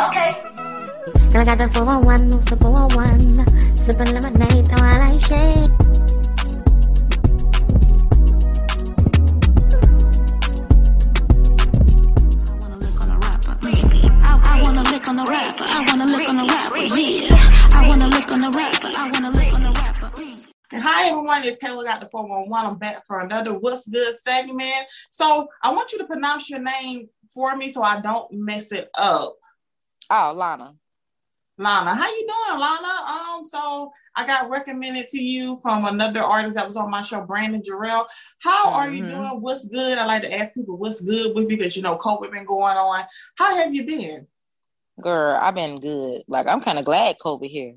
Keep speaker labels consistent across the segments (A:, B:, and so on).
A: Okay. Girl, I got the 411, move the 411. Sipping lemonade while I shake.
B: I wanna lick on a rapper. I wanna lick on a rapper. Yeah. I wanna lick on a rapper. I wanna lick on a rapper.
C: Hi everyone, it's Kayla got the 411. I'm back for another What's Good segment. So I want you to pronounce your name for me so I don't mess it up.
D: Oh, Lana.
C: Lana, how you doing, Lana? Um, so I got recommended to you from another artist that was on my show, Brandon Jarrell. How are you
D: Mhm.
C: doing? What's good? I like to ask people what's good with because you know COVID been going on. How have you been?
D: Girl, I've been good. Like I'm kind of glad COVID here.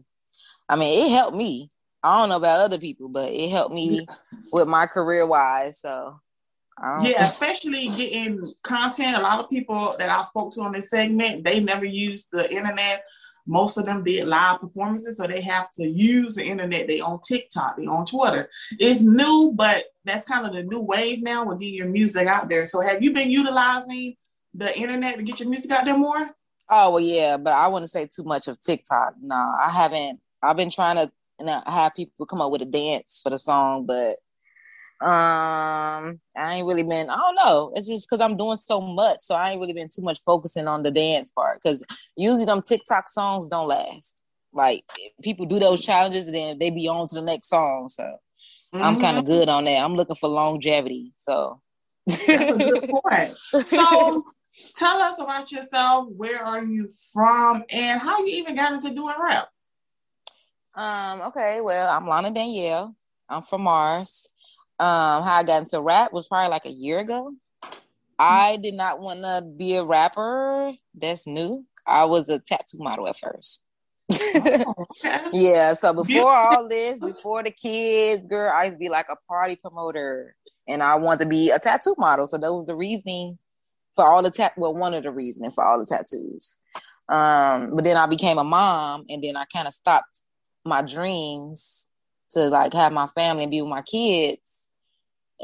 D: I mean, it helped me. I don't know about other people, but it helped me with my career wise. So, Oh,
C: yeah, especially getting content. A lot of people that I spoke to on this segment, they never used the internet. Most of them did live performances, so they have to use the internet. They on TikTok, they on Twitter. It's new, but that's kind of the new wave now with getting your music out there. So have you been utilizing the internet to get your music out there more?
D: Oh well, yeah, but I wouldn't say too much of TikTok. No, I haven't. I've been trying to you know, have people come up with a dance for the song, but um, I ain't really been. I don't know. It's just because I'm doing so much, so I ain't really been too much focusing on the dance part. Because usually them TikTok songs don't last. Like people do those challenges, and then they be on to the next song. So I'm kind of good on that. I'm looking for longevity. So
C: That's a good point. So tell us about yourself. Where are you from, and how you even got into doing rap?
D: Um, okay, well, I'm Lana Danielle. I'm from Mars. Um, how I got into rap was probably like a year ago. I did not want to be a rapper. That's new. I was a tattoo model at first.
C: Okay.
D: yeah, so before all this, before the kids, girl, I used to be like a party promoter and I wanted to be a tattoo model. So that was the reasoning for all the tat well, one of the reasoning for all the tattoos. Um, but then I became a mom and then I kind of stopped my dreams to like have my family and be with my kids.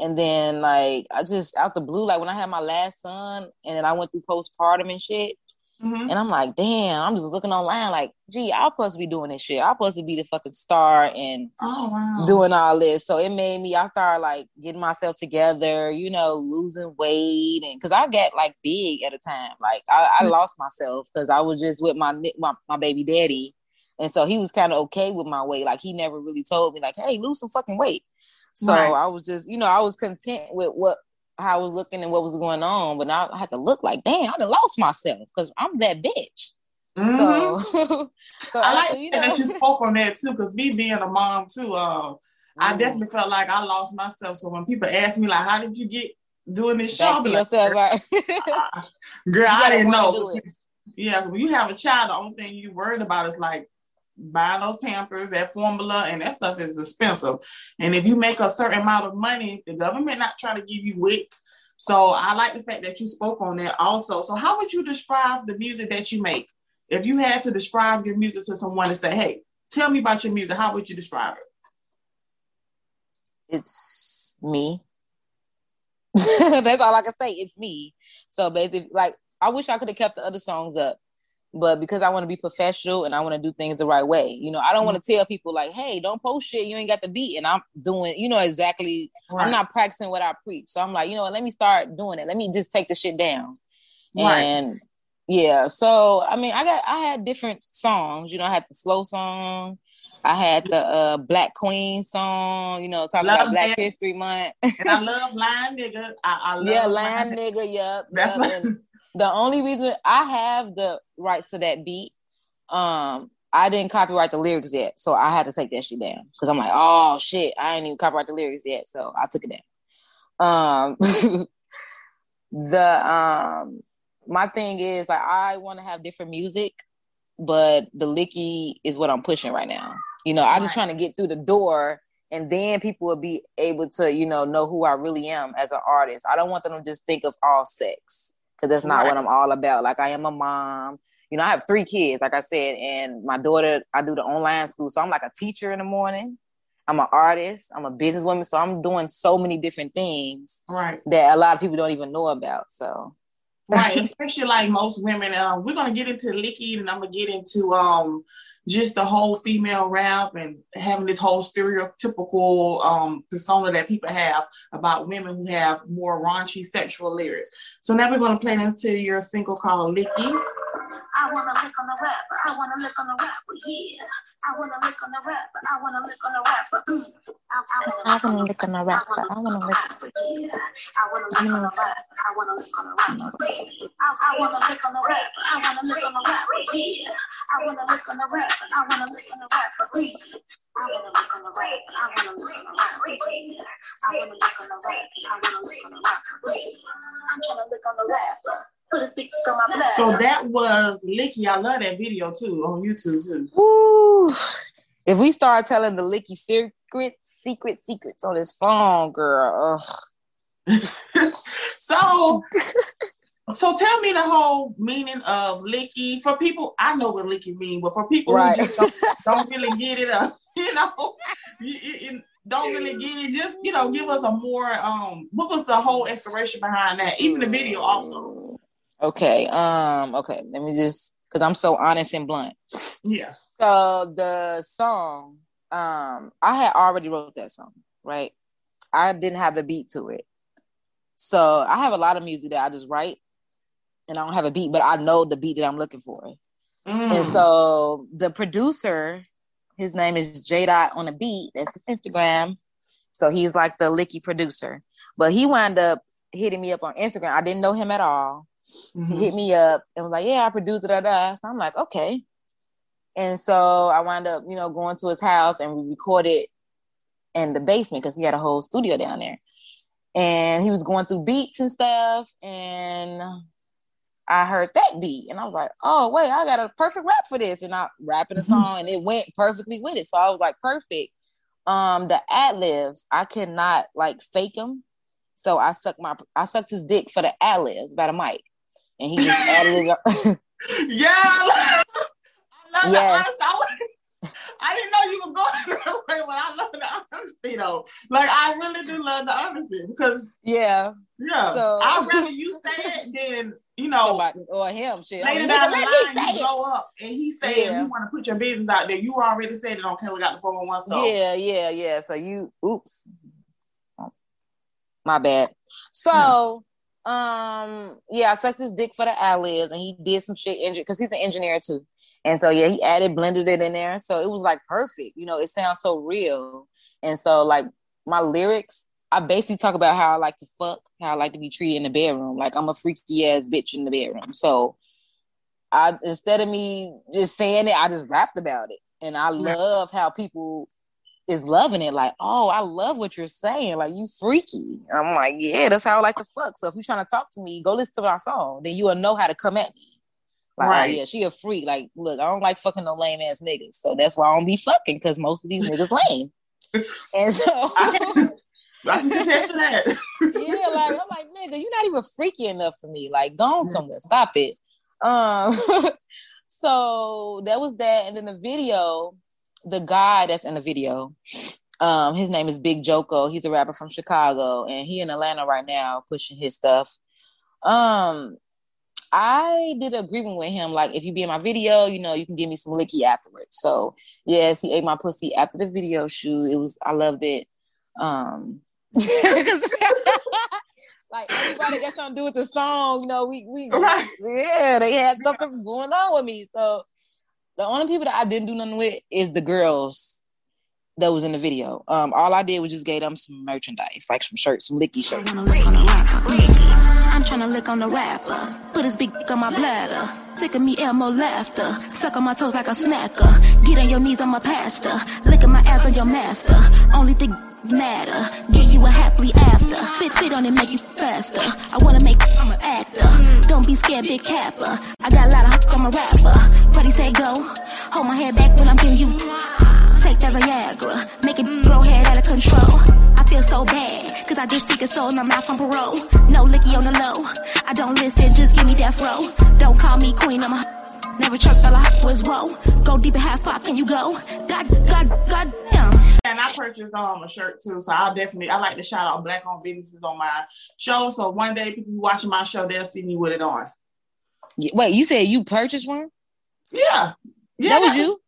D: And then like I just out the blue, like when I had my last son and then I went through postpartum and shit.
C: Mhm.
D: And I'm like, damn, I'm just looking online, like, gee, I'm supposed to be doing this shit. I'm supposed to be the fucking star and
C: Oh wow.
D: doing all this. So it made me, I started like getting myself together, you know, losing weight. And cause I got like big at a time. Like I, I
C: Mm.
D: lost myself because I was just with my, my, my baby daddy. And so he was kind of okay with my weight. Like he never really told me like, hey, lose some fucking weight. So
C: Right.
D: I was just, you know, I was content with what, how I was looking and what was going on. But now I had to look like, damn, I done lost myself because I'm that bitch.
C: Mhm.
D: So, so
C: I like
D: you
C: that
D: know,
C: you spoke on that too, because me being a mom too, uh, I
D: Mm.
C: definitely felt like I lost myself. So when people ask me like, "How did you get doing this show?" I'll
D: back to
C: be like,
D: yourself, right?
C: Girl, I didn't know.
D: wanna do it.
C: Yeah, when you have a child, the only thing you worried about is like buying those Pampers, that formula, and that stuff is expensive. And if you make a certain amount of money, the government not trying to give you WIC. So I like the fact that you spoke on that also. So how would you describe the music that you make? If you had to describe your music to someone and say, "Hey, tell me about your music," how would you describe it?
D: it's me. That's all I can say. It's me. So basically, like I wish I could have kept the other songs up, but because I want to be professional and I want to do things the right way, you know, I don't want to tell people like, "Hey, don't post shit. You ain't got the beat," and I'm doing, you know, exactly. I'm not practicing what I preach. So I'm like, you know what? Let me start doing it. Let me just take the shit down.
C: Right.
D: And yeah, so I mean, I got I had different songs. You know, I had the slow song. I had the uh, Black Queen song. You know, talking
C: Love
D: about Black. History Month.
C: and I love line nigga. I, I love
D: yeah,
C: line
D: line nigga. Yep.
C: That's
D: yep. The only reason I have the rights to that beat, um, I didn't copyright the lyrics yet, so I had to take that shit down because I'm like, oh shit, I ain't even copyright the lyrics yet, so I took it down. Um, the um, my thing is like I want to have different music, but the licky is what I'm pushing right now. You know, I'm just trying to get through the door. And then people will be able to, you know, know who I really am as an artist. I don't want them to just think of all sex because that's not what I'm all about. Like I am a mom. You know, I have three kids, like I said, and my daughter, I do the online school. So I'm like a teacher in the morning. I'm an artist. I'm a businesswoman. So I'm doing so many different things
C: Right.
D: that a lot of people don't even know about. So
C: right, especially like most women. Uh, we're gonna get into licky, and I'm gonna get into um just the whole female rap and having this whole stereotypical um, persona that people have about women who have more raunchy sexual lyrics. So now we're going to play into your single called Licky.
B: I wanna lick on the rapper. I wanna lick on the rapper. Yeah. I wanna lick on the rapper. I wanna lick on the rapper. Mm. I,
A: I wanna lick on the rapper. I wanna lick.
B: I wanna lick on rapper. I wanna lick on rapper. I, wanna lick on rapper. I wanna lick on rapper. I wanna lick on rapper. I wanna on the. I wanna on. I wanna on. I wanna on. I'm trying to on the blood.
C: So that was Licky. I love that video too on YouTube too.
D: Woo. If we start telling the licky secret, secret, secrets on his phone, girl. Ugh.
C: so so tell me the whole meaning of licky for people i know what licky mean but for people
D: Right.
C: who just don't, don't really get it uh, you know you, you- you don't really get it just you know give us a more um what was the whole inspiration behind that even the video also
D: Okay. Um. Okay. Let me just because I'm so honest and blunt.
C: yeah
D: So the song, um, I had already wrote that song, right? I didn't have the beat to it. So I have a lot of music that I just write and I don't have a beat, but I know the beat that I'm looking for.
C: Mm.
D: And so the producer, his name is J Dot on the beat. That's his Instagram. So he's like the licky producer. But he wound up hitting me up on Instagram. I didn't know him at all. He
C: Mhm.
D: hit me up and was like, "Yeah, I produced it." Da, da. So I'm like, "Okay." And so I wound up, you know, going to his house and we recorded in the basement because he had a whole studio down there. And he was going through beats and stuff, and I heard that beat, and I was like, "Oh wait, I got a perfect rap for this." And I rapping a song, and it went perfectly with it. So I was like, "Perfect." Um, the ad libs, I cannot like fake them. So I sucked my I sucked his dick for the ad libs by the mic, and he just added it. Up.
C: yeah love
D: Yes.
C: the honesty. I, I didn't know you was going that way but I love the honesty though like I really do love the honesty because
D: yeah,
C: yeah
D: So-
C: I'd rather you say it than you know
D: somebody or him. Shit,
C: later down the
D: let me
C: line,
D: say
C: you
D: it.
C: blow up and he saying
D: Yeah.
C: you want to put your business out there. You already said it on Kelly got the 411. So
D: Yeah, yeah, yeah. So you, oops, my bad. So, um, yeah, I sucked his dick for the ad-libs, and he did some shit because he's an engineer too. And so, yeah, he added, blended it in there, so it was like perfect. You know, it sounds so real. And so, like my lyrics, I basically talk about how I like to fuck, how I like to be treated in the bedroom. Like I'm a freaky ass bitch in the bedroom. So, I instead of me just saying it, I just rapped about it, and I love how people is loving it. Like, oh, I love what you're saying. Like, you freaky. I'm like, yeah, that's how I like to fuck. So if you're trying to talk to me, go listen to my song. Then you will know how to come at me. Like,
C: Right.
D: oh, yeah, she a freak. Like, look, I don't like fucking no lame ass niggas. So that's why I don't be fucking because most of these niggas lame. And so
C: I can, I can attest to that.
D: yeah, like I'm like, nigga, you're not even freaky enough for me. Like, go on somewhere. Stop it. Um, so that was that, and then the video, the guy that's in the video, um, his name is Big Joko. He's a rapper from Chicago, and he in Atlanta right now pushing his stuff. Um, I did an agreement with him, like if you be in my video, you know, you can give me some licky afterwards. So yes, he ate my pussy after the video shoot. It was I loved it. Um like everybody got something to do with the song, you know, we we
C: Right.
D: yeah, they had something going on with me. So the only people that I didn't do nothing with is the girls that was in the video. Um, all I did was just gave them some merchandise, like some shirts, some licky shirts.
B: I'm tryna lick on the rapper. Put his big dick on my bladder. Tickle me Elmo laughter. Suck on my toes like a snacker. Get on your knees, I'm a pastor. Licking my ass on your master. Only thing matter. Get you a happily after. Spit, spit on it, make you faster. I wanna make I'm an actor. Don't be scared, big capper. I got a lot of hope, I'm a rapper. Buddy say go. Hold my head back when I'm giving you. Take that Viagra. Make it grow head out of control. I feel so bad, cause I just speak a soul and I'm out on parole. No licky on the low. I don't listen, just give me death row. Don't call me queen, I'm a Never trust all I was whoa. Go deep and how far can you go? God, God, God damn.
C: And I purchased um a shirt too, so I'll definitely I like to shout out black owned businesses on my show. So one day people watching my show, they'll see me with it on.
D: Wait, you said you purchased one?
C: Yeah. Yeah.
D: that was you?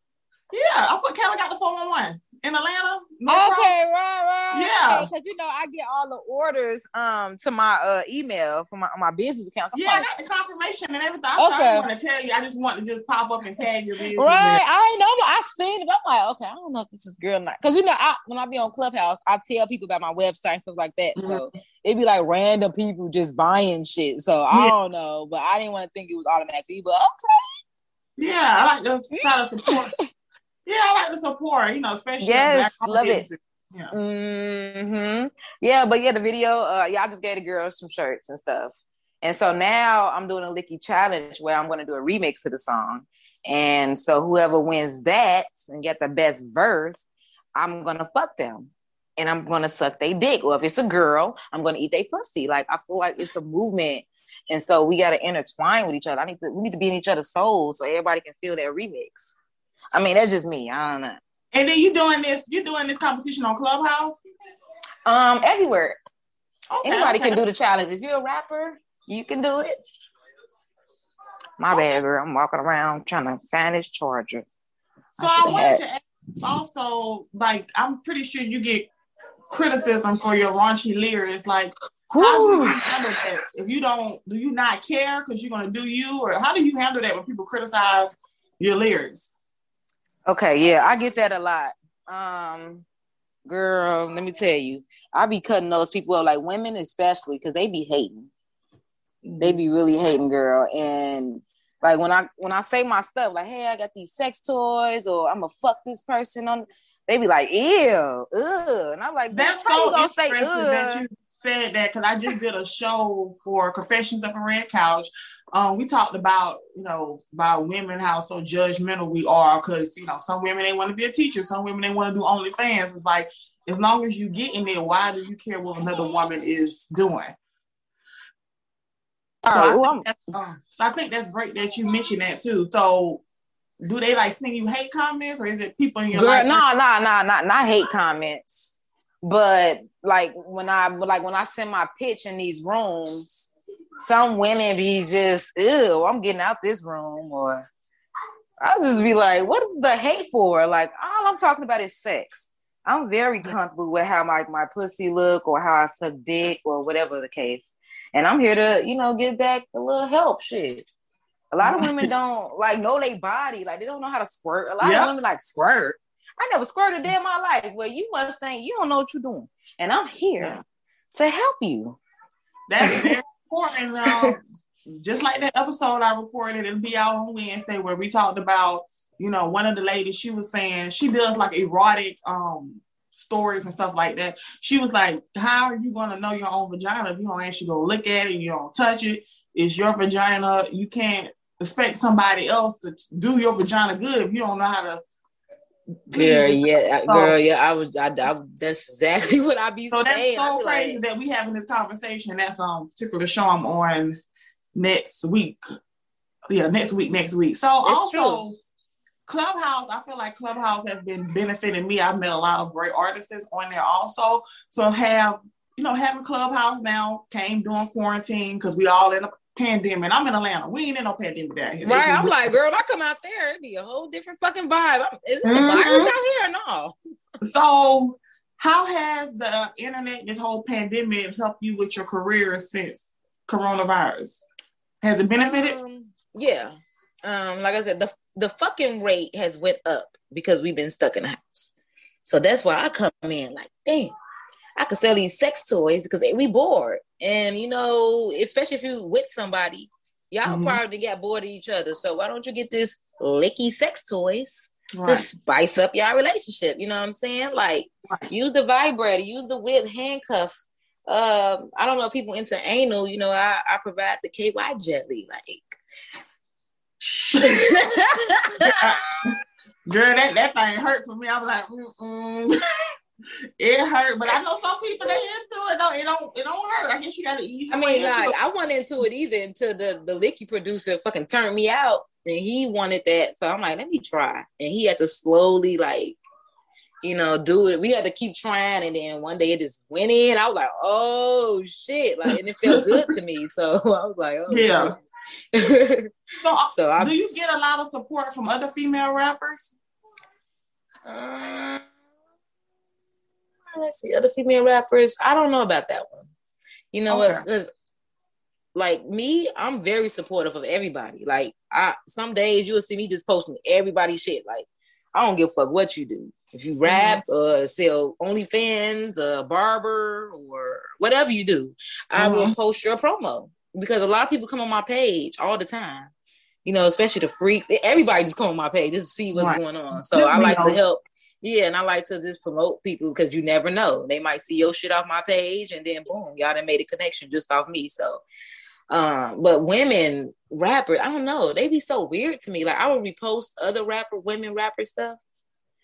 C: Yeah. I put Kelly got the 411 in Atlanta. No
D: okay,
C: problem.
D: right, right.
C: Yeah.
D: Because you know I get all the orders um to my uh email from my my business account. So
C: Yeah, I got the confirmation and everything. I
D: Okay.
C: okay. want to tell you. I just want to just pop up and tag your business.
D: Right, I know. I seen it. But I'm like, okay, I don't know if this is girl or not. Because you know, I, when I be on Clubhouse, I tell people about my website and stuff like that. So it'd be like random people just buying shit. So I
C: Yeah.
D: don't know, but I didn't want to think it was automatically. But okay,
C: Yeah, I like to try to support. yeah, I like to support. You know, especially
D: Yes, love it.
C: Yeah.
D: hmm Yeah, but yeah, the video, uh, yeah, I just gave the girls some shirts and stuff. And so now I'm doing a Licky challenge where I'm going to do a remix of the song. And so whoever wins that and get the best verse, I'm going to fuck them. And I'm going to suck their dick. Or if it's a girl, I'm going to eat their pussy. Like, I feel like it's a movement. And so we got to intertwine with each other. I need to, we need to be in each other's souls so everybody can feel that remix. I mean, that's just me. I don't know.
C: And then you doing this, you're doing this competition on Clubhouse?
D: Um, everywhere.
C: Okay,
D: Anybody
C: okay.
D: can do the challenge. If you're a rapper, you can do it. My bad, girl. I'm walking around trying to find this charger.
C: So
D: I
C: I, wanted
D: had-
C: to ask also, like, I'm pretty sure you get criticism for your raunchy lyrics. Like, how do you handle that? If you don't, do you not care because you're gonna do you, or how do you handle that when people criticize your lyrics?
D: Okay, yeah, I get that a lot. Um, girl, let me tell you, I be cutting those people up, like women especially, because they be hating. They be really hating, girl. And like when I when I say my stuff, like, hey, I got these sex toys, or I'm gonna fuck this person on. They be like, ew, ugh, and I'm like,
C: That's
D: how
C: so
D: you gonna say ugh?
C: Said that because I just did a show for Confessions of a Red Couch. Um, we talked about you know about women how so judgmental we are because you know some women they want to be a teacher, some women they want to do OnlyFans. It's like as long as you get in there, why do you care what another woman is doing? So, I think that's, um, so I think that's great that you mentioned that too. So do they like send you hate comments or is it people in your
D: Girl,
C: life?
D: no, no, no, not not hate comments, but like when I like when I send my pitch in these rooms, some women be just, ew, I'm getting out this room, or I'll just be like, what is the hate for? Like all I'm talking about is sex. I'm very comfortable with how my, my pussy look or how I suck dick or whatever the case. And I'm here to, you know, give back a little help shit. A lot of women don't like know their body, like they don't know how to squirt. A lot
C: Yeah.
D: of women like squirt. I never squirted a day in my life. Well, you must think you don't know what you're doing. And I'm here to help you.
C: That's very important. Um, just like that episode I recorded, it'll be out on Wednesday where we talked about, you know, one of the ladies, she was saying she does like erotic um stories and stuff like that. She was like, How are you gonna know your own vagina if you don't actually go look at it, you don't touch it? It's your vagina. You can't expect somebody else to do your vagina good if you don't know how to
D: Girl, yeah,
C: So-
D: girl, yeah. I was, I, I, that's exactly what I be
C: So that's
D: saying. I
C: so crazy
D: like,
C: that we having this conversation. That's um particular show I'm on next week. Yeah, next week, next week. So also Clubhouse, I feel like Clubhouse has been benefiting me. I've met a lot of great artists on there also. So have you know having Clubhouse now came during quarantine because we all in a pandemic. I'm in Atlanta. We ain't in no pandemic down here.
D: Right? I'm like, girl, I come out there, it'd be a whole different fucking vibe. Is it the virus out here or no?
C: So, how has the internet, this whole pandemic, helped you with your career since coronavirus? Has it benefited?
D: Um, yeah. Um, like I said, the the fucking rate has went up because we've been stuck in the house. So that's why I come in like, damn, I could sell these sex toys because we bored. And you know, especially if you with somebody, y'all
C: Mhm.
D: probably get bored of each other. So why don't you get this licky sex toys to spice up your relationship? You know what I'm saying? Like
C: Right.
D: use the vibrator, use the whip handcuffs. Um, I don't know if people into anal, you know, I, I provide the KY jelly, like
C: Girl, that, that thing hurt for me. I was like, Mm-mm. it hurt, but I know some people they into it. though. it don't, it don't hurt. I guess you got to ease.
D: I mean,
C: into
D: like,
C: it.
D: I went into it either until the the licky producer fucking turned me out. and he wanted that. So I'm like, let me try. And he had to slowly like, you know, do it. We had to keep trying, and then one day it just went in. I was like, oh shit, like, and it felt good to me. So I was like, oh
C: Yeah. So, uh,
D: so I
C: do you get a lot of support from other female rappers?
D: Uh, let's see, other female rappers. I don't know about that one. You know what? Like me, I'm very supportive of everybody. Like I, some days you'll see me just posting everybody's shit. Like I don't give a fuck what you do. If you rap, uh, sell OnlyFans, uh, barber, or whatever you do, I will post your promo because a lot of people come on my page all the time. You know, especially the freaks. Everybody just come on my page just to see what's
C: Right.
D: going on. So
C: Just
D: I like to help. Yeah, and I like to just promote people because you never know. They might see your shit off my page, and then boom, y'all done made a connection just off me. So, um, but women rappers, I don't know. They be so weird to me. Like I would repost other rapper, women rapper stuff,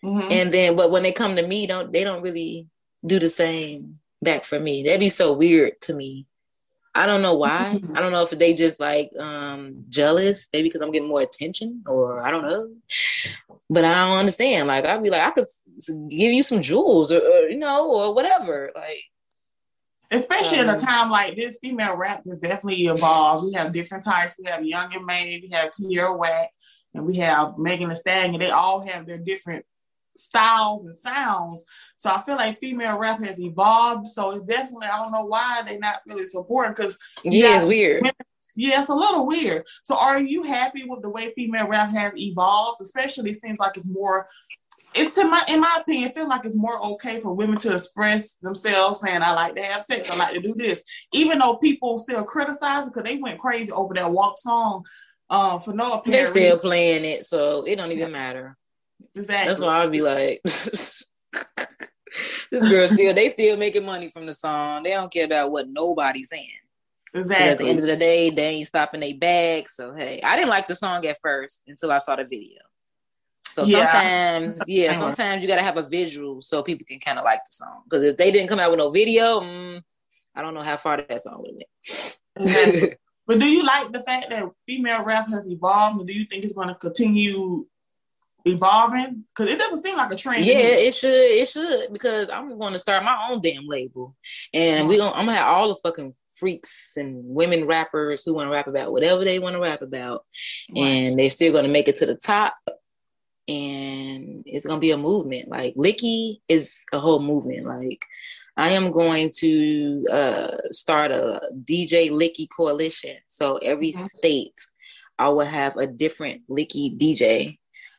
C: Mhm.
D: and then but when they come to me, don't they don't really do the same back for me. That'd be so weird to me. I don't know why. I don't know if they just like um jealous, maybe because I'm getting more attention, or I don't know. But I don't understand. Like I'd be like, I could give you some jewels, or, or you know, or whatever. Like
C: Especially in a
D: Um,
C: time like this, female rap has definitely evolved. We have different types. We have Young M.A, we have Tierra Whack, and we have Megan Thee Stallion. And they all have their different styles and sounds. So I feel like female rap has evolved. So it's definitely I don't know why they're not really supporting because
D: yeah, it's weird.
C: yeah, it's a little weird. So are you happy with the way female rap has evolved? Especially it seems like it's more it's in my in my opinion, it feels like it's more okay for women to express themselves saying I like to have sex, I like to do this. Even though people still criticize it because they went crazy over that WAP song um for no apparent.
D: They're still
C: reason.
D: playing it, so it don't even matter.
C: Exactly.
D: That's why I'd be like, this girl still they still making money from the song. They don't care about what nobody's saying. 'Cause At the end of the day, they ain't stopping their bag. So hey, I didn't like the song at first until I saw the video. So
C: Yeah.
D: sometimes, yeah, sometimes you gotta have a visual so people can kind of like the song. Because if they didn't come out with no video, mm, I don't know how far that song would have
C: Exactly.
D: went.
C: But do you like the fact that female rap has evolved and do you think it's gonna continue evolving? Because it doesn't seem like a trend.
D: Yeah, it should. It should because I'm going to start my own damn label, and we gonna I'm gonna have all the fucking freaks and women rappers who want to rap about whatever they want to rap about, and they're still gonna make it to the top. And it's gonna be a movement. Like Licky is a whole movement. Like I am going to uh, start a DJ Licky coalition. So every
C: Mhm.
D: state, I will have a different Licky DJ.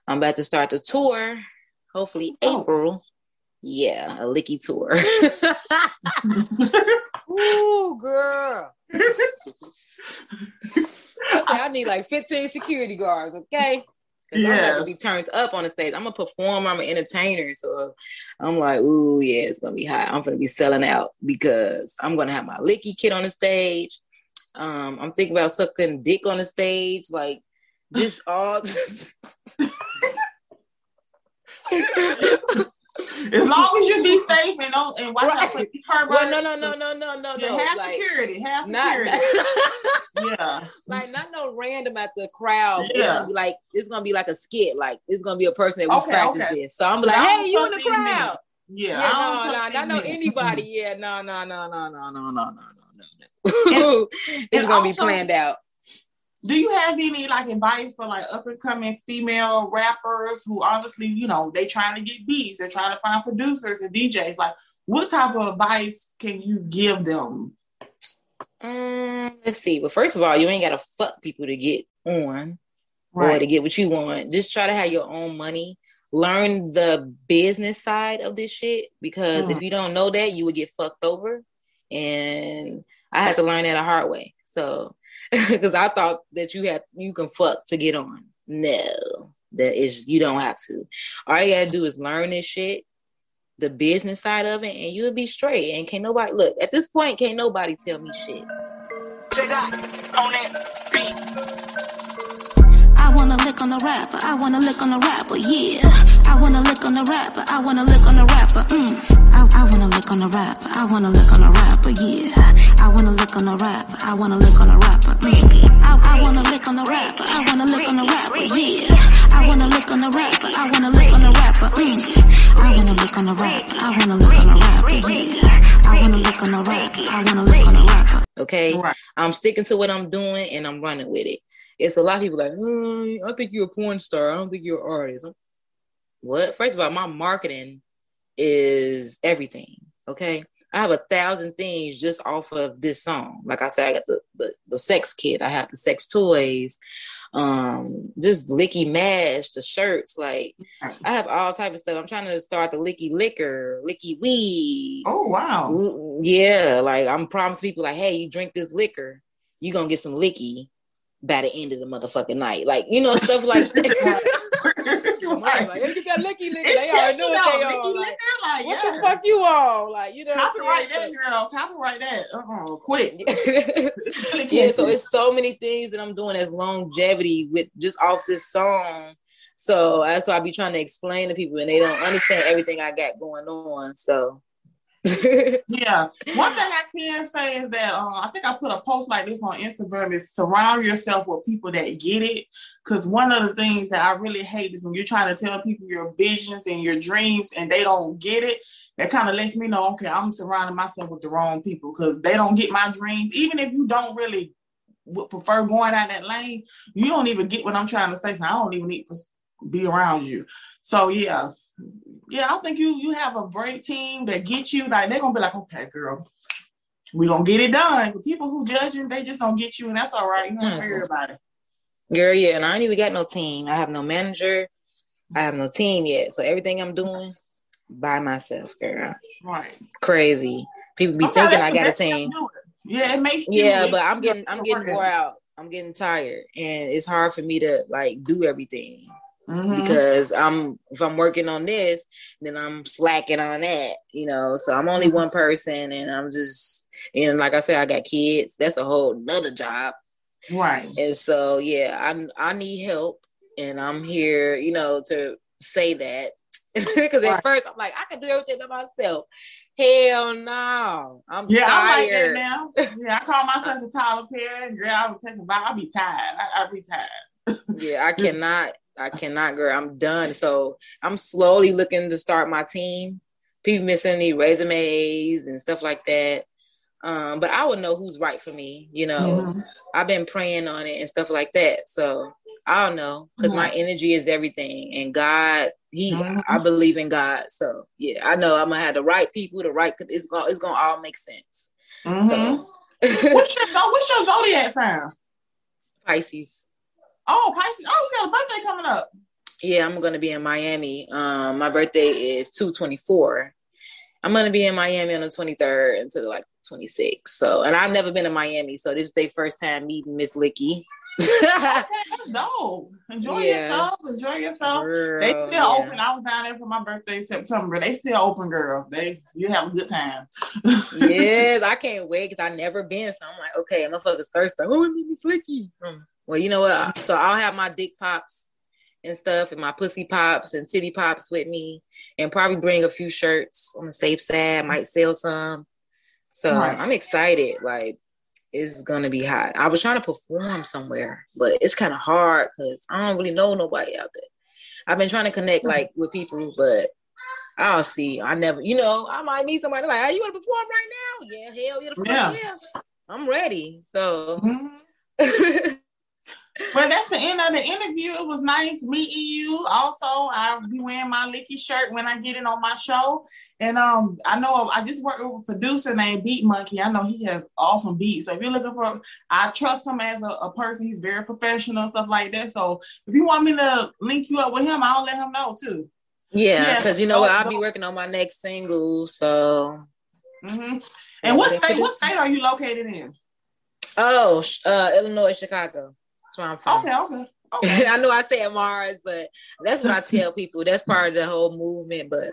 D: I'm about to start the tour. Hopefully
C: Oh.
D: April. Yeah, a Licky tour. Ooh, girl. I I need like 15 security guards, okay? Because I'm about to be turned up on the stage. I'm a performer, I'm an entertainer. So I'm like, ooh, yeah, it's gonna be hot. I'm gonna be selling out because I'm gonna have my licky kid on the stage. Um, I'm thinking about sucking dick on the stage, like just all
C: As long as you be safe and don't and watch out for
D: Right.
C: perverts.
D: well, no, no, no, no, no, no, no.
C: have
D: like,
C: security. Have
D: not,
C: security. yeah.
D: like not no random at the crowd. It's
C: Yeah.
D: gonna be like it's gonna be like a skit. Like it's gonna be a person that we
C: Okay,
D: practice
C: okay.
D: this. So I'm like, hey, you in the crowd?
C: Yeah.
D: Yeah,
C: I
D: no, no, not know anybody. Yeah, no, no, no, no, no, no, no, no, no, no, no. it's gonna be planned out.
C: Do you have any like advice for like up and coming female rappers who obviously, you know, they trying to get beats, they're trying to find producers and DJs? Like, what type of advice can you give them?
D: Um, let's see. But first of all, you ain't gotta fuck people to get on or to get what you want. Just try to have your own money. Learn the business side of this shit because
C: Mm.
D: if you don't know that, you would get fucked over. And I had to learn that a hard way. So, because I thought that you had you can fuck to get on. No, that is you don't have to. All you gotta do is learn this shit, the business side of it, and you'll be straight. And can't nobody look at this point. Can't nobody tell me shit.
B: I wanna lick on the rapper. I wanna lick on the rapper. Yeah. I wanna lick on the rapper. I wanna lick on the rapper. Mm. I, I wanna lick on the rapper. I wanna lick on the rapper, yeah. I wanna lick on the rapper. I wanna lick on the rapper. Mm. I, I wanna lick on the rapper. I wanna lick on the rapper, yeah. I wanna lick on the rapper. I wanna lick on the rapper. Mm. I wanna lick on the rapper. I wanna lick on the rapper, yeah. I wanna lick on the rapper. I wanna lick on the rapper.
D: Okay,
C: Right.
D: I'm sticking to what I'm doing and I'm running with it. It's a lot of people like, "Oh, I think you're a porn star. I don't think you're an artist. What? First of all, my marketing is everything. Okay. I have a thousand things just off of this song. Like I said, I got the, the, the sex kit, I have the sex toys, um, just licky mash, the shirts, like I have all type of stuff. I'm trying to start the licky liquor, licky weed.
C: Oh wow.
D: Yeah, like I'm promising people like, hey, you drink this liquor, you're gonna get some licky by the end of the motherfucking night. Like, you know, stuff like that.
C: Right.
D: like, get that licky liquor.
C: It's
D: They already know what they
C: Nikki
D: on. Like,
C: like,
D: what
C: yeah.
D: the fuck you on? Like, you know. I'm
C: Copyright that, girl. Copyright that. Uh-uh. Quick.
D: Yeah, so it's so many things that I'm doing as longevity with just off this song. So that's why I be trying to explain to people and they don't understand everything I got going on. So
C: Yeah. One thing I can say is that uh, I think I put a post like this on Instagram is surround yourself with people that get it. Because one of the things that I really hate is when you're trying to tell people your visions and your dreams and they don't get it. That kind of lets me know, okay, I'm surrounding myself with the wrong people because they don't get my dreams. Even if you don't really prefer going down that lane, you don't even get what I'm trying to say. So I don't even need to be around you. So yeah, yeah, I think you you have a great team that get you. Like they're gonna be like, okay, girl, we gonna get it done. The people who judging, they just don't get you, and that's all right. You don't worry about it.
D: Girl, yeah, and I ain't even got no team. I have no manager. I have no team yet. So everything I'm doing by myself, girl.
C: Right.
D: Crazy. People be thinking I got a
C: best way to
D: team.
C: Yeah, it makes
D: Yeah, but I'm getting I'm getting wore out. I'm getting tired. And it's hard for me to like do everything.
C: Mhm.
D: because I'm if I'm working on this, then I'm slacking on that, you know. So I'm only one person and I'm just and like I said, I got kids. That's a whole nother job.
C: right.
D: And so yeah, I I need help and I'm here, you know, to say that. Because at
C: Right.
D: first I'm like, I can do everything by myself. Hell no. I'm
C: Yeah, I'm like that
D: tired.
C: now. Yeah, I call myself a Tyler Perry. Girl, I would take a. I'll be tired. I, I'll be tired.
D: Yeah, I cannot. I cannot, girl. I'm done. So I'm slowly looking to start my team. People missing me resumes and stuff like that. Um, but I would know who's right for me. You know,
C: Mhm.
D: I've been praying on it and stuff like that. So I don't know because my energy is everything, and God, He,
C: Mhm.
D: I believe in God. So yeah, I know I'm gonna have the right people, the right. It's gonna, it's gonna all make sense. So
C: what's, your, what's your zodiac sign?
D: Pisces.
C: Oh, Pisces. Oh, you got a birthday coming up.
D: Yeah, I'm gonna be in Miami. Um, my birthday is two twenty four. I'm gonna be in Miami on the 23rd until like 26. So, and I've never been to Miami, so this is their first time meeting Miss Licky.
C: Dope. Enjoy
D: Yeah.
C: yourself. Enjoy yourself.
D: Girl,
C: They still
D: yeah.
C: open. I was down there for my birthday September. They still open, girl. They you have a good time.
D: yes, I can't wait because I never been. So I'm like, okay, motherfuckers thirsty. Oh, it made me flicky. Mm. Well, you know what? So I'll have my dick pops and stuff, and my pussy pops and titty pops with me, and probably bring a few shirts on the safe side. Might sell some. So
C: Right.
D: I'm excited. Like it's gonna be hot. I was trying to perform somewhere, but it's kind of hard because I don't really know nobody out there. I've been trying to connect like with people, but I'll see. I never, you know, I might meet somebody like, "Are you gonna perform right now?" Yeah, hell yeah,
C: Yeah.
D: yeah. I'm ready. So,
C: Mhm. Well, that's the end of the interview. It was nice meeting you. Also, I'll be wearing my Licky shirt when I get it on my show. And um, I know I just worked with a producer named Beat Monkey. I know he has awesome beats. So if you're looking for, I trust him as a, a person. He's very professional and stuff like that. So if you want me to link you up with him, I'll let him know too.
D: yeah,
C: Yeah.
D: because you know what, I'll be
C: oh.
D: working on my next single. So,
C: hmm And what state? What state are you located in?
D: oh, uh, Illinois, Chicago. That's where I'm from.
C: Okay, okay, okay.
D: I know I said Mars, but that's what I tell people. That's part of the whole movement. But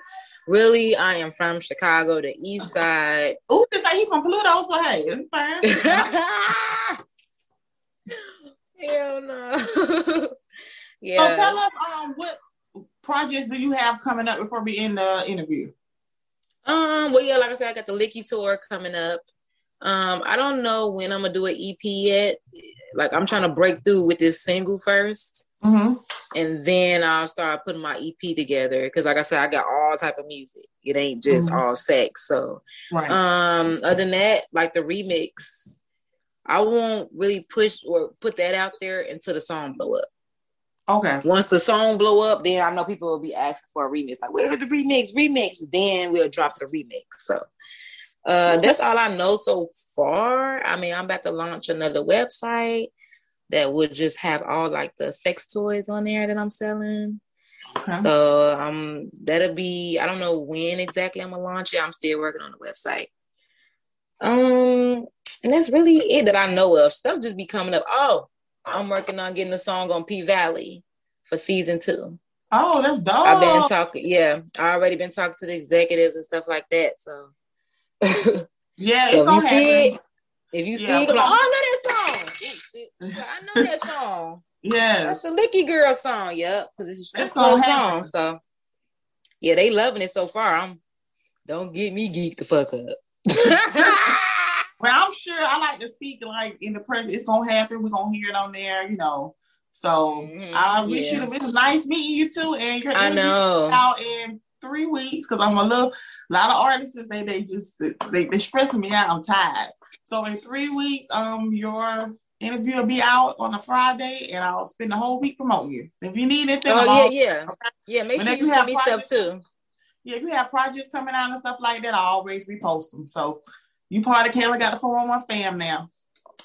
D: really, I am from Chicago, the East Side.
C: Ooh, just say he's from Pluto, so hey, it's fine.
D: Hell no. Yeah.
C: So tell us, um, what projects do you have coming up before we end the interview?
D: Um, well, yeah, like I said, I got the Licky tour coming up. Um, I don't know when I'm gonna do an EP yet. Like I'm trying to break through with this single 1st
C: Mm-hmm.
D: and then I'll start putting my EP together. Because, like I said, I got all type of music. It ain't just
C: Mhm.
D: all sex. So,
C: Right.
D: um, other than that, like the remix, I won't really push or put that out there until the song blow up.
C: okay.
D: Once the song blow up, then I know people will be asking for a remix. Like, where's the remix? Remix. Then we'll drop the remix. So uh that's all I know so far. I mean, I'm about to launch another website that would just have all like the sex toys on there that I'm selling.
C: Okay.
D: So um that'll be I don't know when exactly I'm gonna launch it. I'm still working on the website. Um and that's really it that I know of. Stuff just be coming up. Oh, I'm working on getting a song on P Valley for season two.
C: oh, that's dope.
D: I've been talking, yeah, I already been talking to the executives and stuff like that. So, so
C: yeah,
D: if you see
C: happen.
D: it, if you see
C: Yeah,
D: it, like, oh, I know that song. I know that song.
C: Yes.
D: That's the Licky Girl song, yep, because it's a strip club song. So, yeah, they loving it so far. I'm don't get me geeked the fuck up.
C: Well, I'm sure I like to speak like in the present. It's gonna happen. We're gonna hear it on there, you know. So
D: Mhm,
C: I wish
D: yeah.
C: you. It was nice meeting you too, and your
D: I know.
C: out in three weeks because I'm a little. A lot of artists they they just they they stressing me out. I'm tired. So in three weeks, um, your interview will be out on a Friday, and I'll spend the whole week promoting you. If you need anything,
D: Oh
C: all-
D: yeah, yeah, yeah. Make
C: Whenever
D: sure you send me stuff too.
C: yeah, if you have projects coming out and stuff like that, I always repost them. So you part of Kayla got the 411 fam now.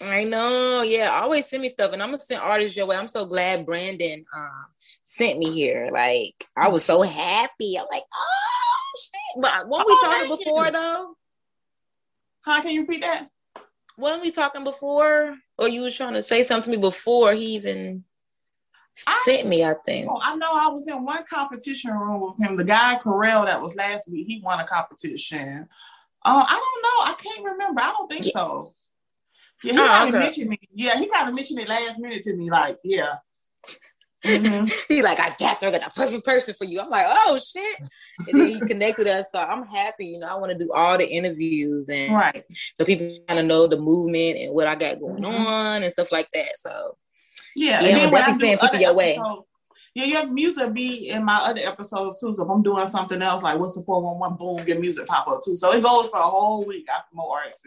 D: I know. Yeah, always send me stuff, and I'm gonna send artists your way. I'm so glad Brandon um, sent me here. Like, I was so happy. I'm like, oh shit! But weren't we
C: Oh,
D: talking before
C: you.
D: though?
C: Huh? Can you repeat that?
D: Wasn't we talking before? Or you was trying to say something to me before he even
C: I-
D: sent me? I think.
C: Oh, I know I was in one competition room with him. The guy Carell that was last week, he won a competition. Uh, I don't know. I can't remember. I don't think
D: Yeah.
C: so. Yeah, he
D: Oh,
C: kind of
D: okay.
C: mentioned me. Yeah, he kind of mentioned it last minute to me. Like, yeah. Mhm.
D: He like, I got there, I got the perfect person for you. I'm like, oh shit. And then he connected us. So I'm happy, you know, I want to do all the interviews and
C: Right.
D: so people kind of know the movement and what I got going
C: Mhm.
D: on and stuff like that. So
C: Yeah.
D: Yeah,
C: and
D: I'm
C: then when I
D: definitely
C: do
D: people
C: other
D: your way.
C: Yeah, your music be in my other episodes too. So if I'm doing something else, like what's the 411 boom, get music pop up too. So it goes for a whole week. I promote artists.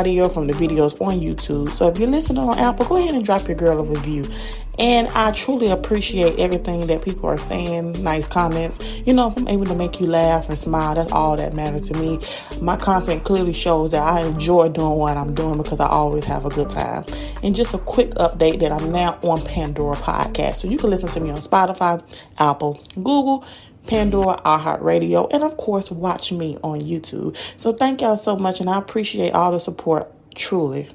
E: audio from the videos on YouTube. So if you're listening on Apple, go ahead and drop your girl a review. And I truly appreciate everything that people are saying, nice comments. You know, if I'm able to make you laugh and smile, that's all that matters to me. My content clearly shows that I enjoy doing what I'm doing because I always have a good time. And just a quick update that I'm now on Pandora Podcast. So you can listen to me on Spotify, Apple, Google, Pandora, iHeartRadio, and of course, watch me on YouTube. So thank y'all so much, and I appreciate all the support, truly.